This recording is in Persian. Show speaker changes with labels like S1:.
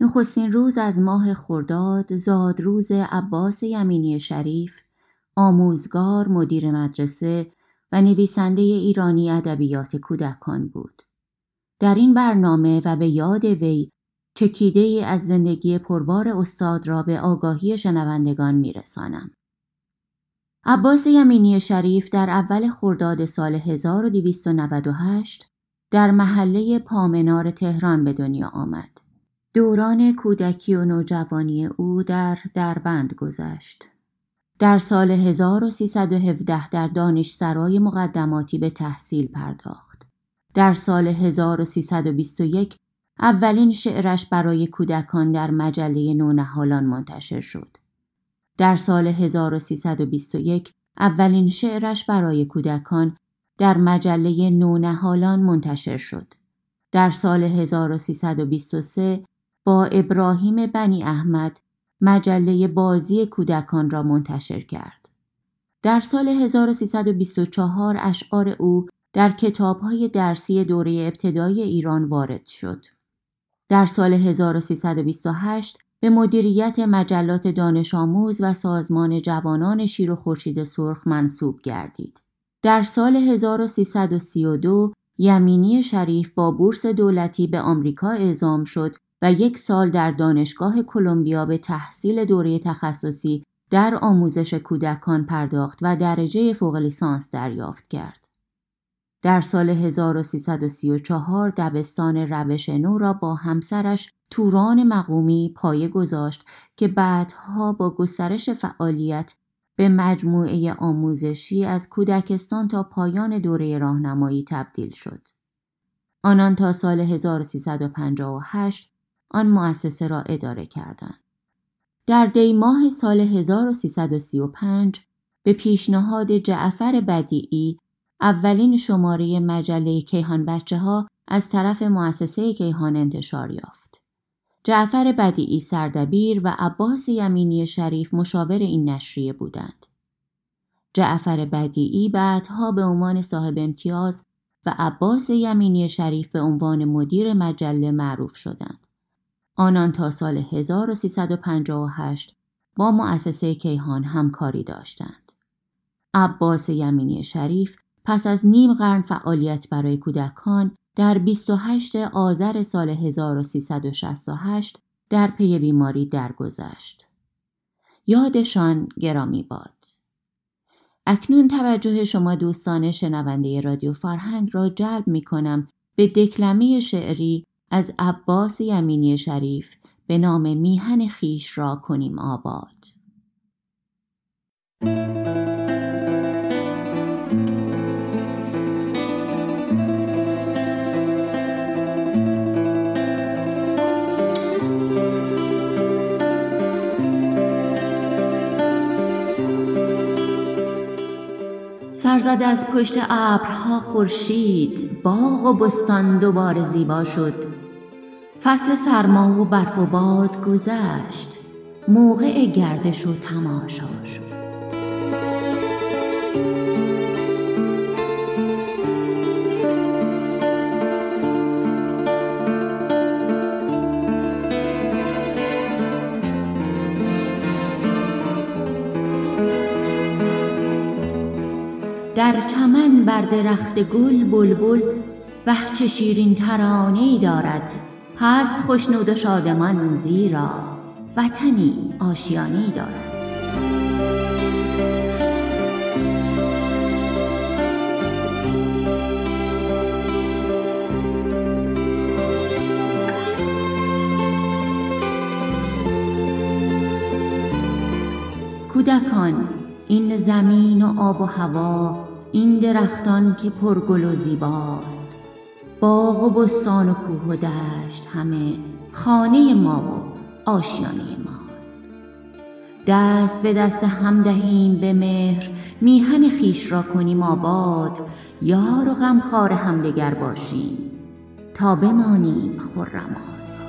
S1: نخستین روز از ماه خرداد زاد روز عباس یمینی شریف آموزگار مدیر مدرسه و نویسنده ایرانی ادبیات کودکان بود. در این برنامه و به یاد وی چکیده ای از زندگی پربار استاد را به آگاهی شنوندگان میرسانم. عباس یمینی شریف در اول خرداد سال 1298 در محله پامنار تهران به دنیا آمد. دوران کودکی و نوجوانی او در دربند گذشت. در سال 1317 در دانشسرای مقدماتی به تحصیل پرداخت. در سال 1321 اولین شعرش برای کودکان در مجله نونهالان منتشر شد. در سال 1321 اولین شعرش برای کودکان در مجله نونهالان منتشر شد. در سال 1323 با ابراهیم بنی احمد مجله بازی کودکان را منتشر کرد. در سال 1324 اشعار او در کتابهای درسی دوره ابتدایی ایران وارد شد. در سال 1328 به مدیریت مجلات دانش آموز و سازمان جوانان شیر و خورشید سرخ منصوب گردید. در سال 1332 یمینی شریف با بورس دولتی به آمریکا اعزام شد و یک سال در دانشگاه کلمبیا به تحصیل دوره تخصصی در آموزش کودکان پرداخت و درجه فوق لیسانس دریافت کرد. در سال 1334 دبستان روش نو را با همسرش توران مقومی پایه گذاشت که بعدها با گسترش فعالیت به مجموعه آموزشی از کودکستان تا پایان دوره راهنمایی تبدیل شد. آنان تا سال 1358 آن مؤسسه را اداره کردند. در دی ماه سال 1335 به پیشنهاد جعفر بدیعی اولین شماره مجله کیهان بچه ها از طرف مؤسسه کیهان انتشار یافت. جعفر بدیعی سردبیر و عباس یمینی شریف مشاور این نشریه بودند. جعفر بدیعی بعدها به عنوان صاحب امتیاز و عباس یمینی شریف به عنوان مدیر مجله معروف شدند. آنان تا سال 1358 با مؤسسه کیهان همکاری داشتند. عباس یمینی شریف پس از نیم قرن فعالیت برای کودکان در 28 آذر سال 1368 در پی بیماری درگذشت. یادشان گرامی باد. اکنون توجه شما دوستان شنونده رادیو فرهنگ را جلب می کنم به دکلمه شعری از عباس یمینی شریف به نام میهن خیش را کنیم آباد. سرزد از پشت ابرها خورشید باغ و بستان دوباره زیبا شد فصل سرما و برف و باد گذشت. موقع گردش و تماشا شد. در چمن بر درخت گل بلبل وه چه شیرین ترانه دارد. هست خوشنود و شادمان زیرا وطنی آشیانه دارد. کودکان این زمین و آب و هوا این درختان که پرگل و زیباست. باغ و بستان و کوه و دشت همه خانه ما و آشیانه ماست. دست به دست هم دهیم به مهر میهن خیش را کنیم آباد یار و غمخوار همدیگر باشیم. تا بمانیم خرم آزاد.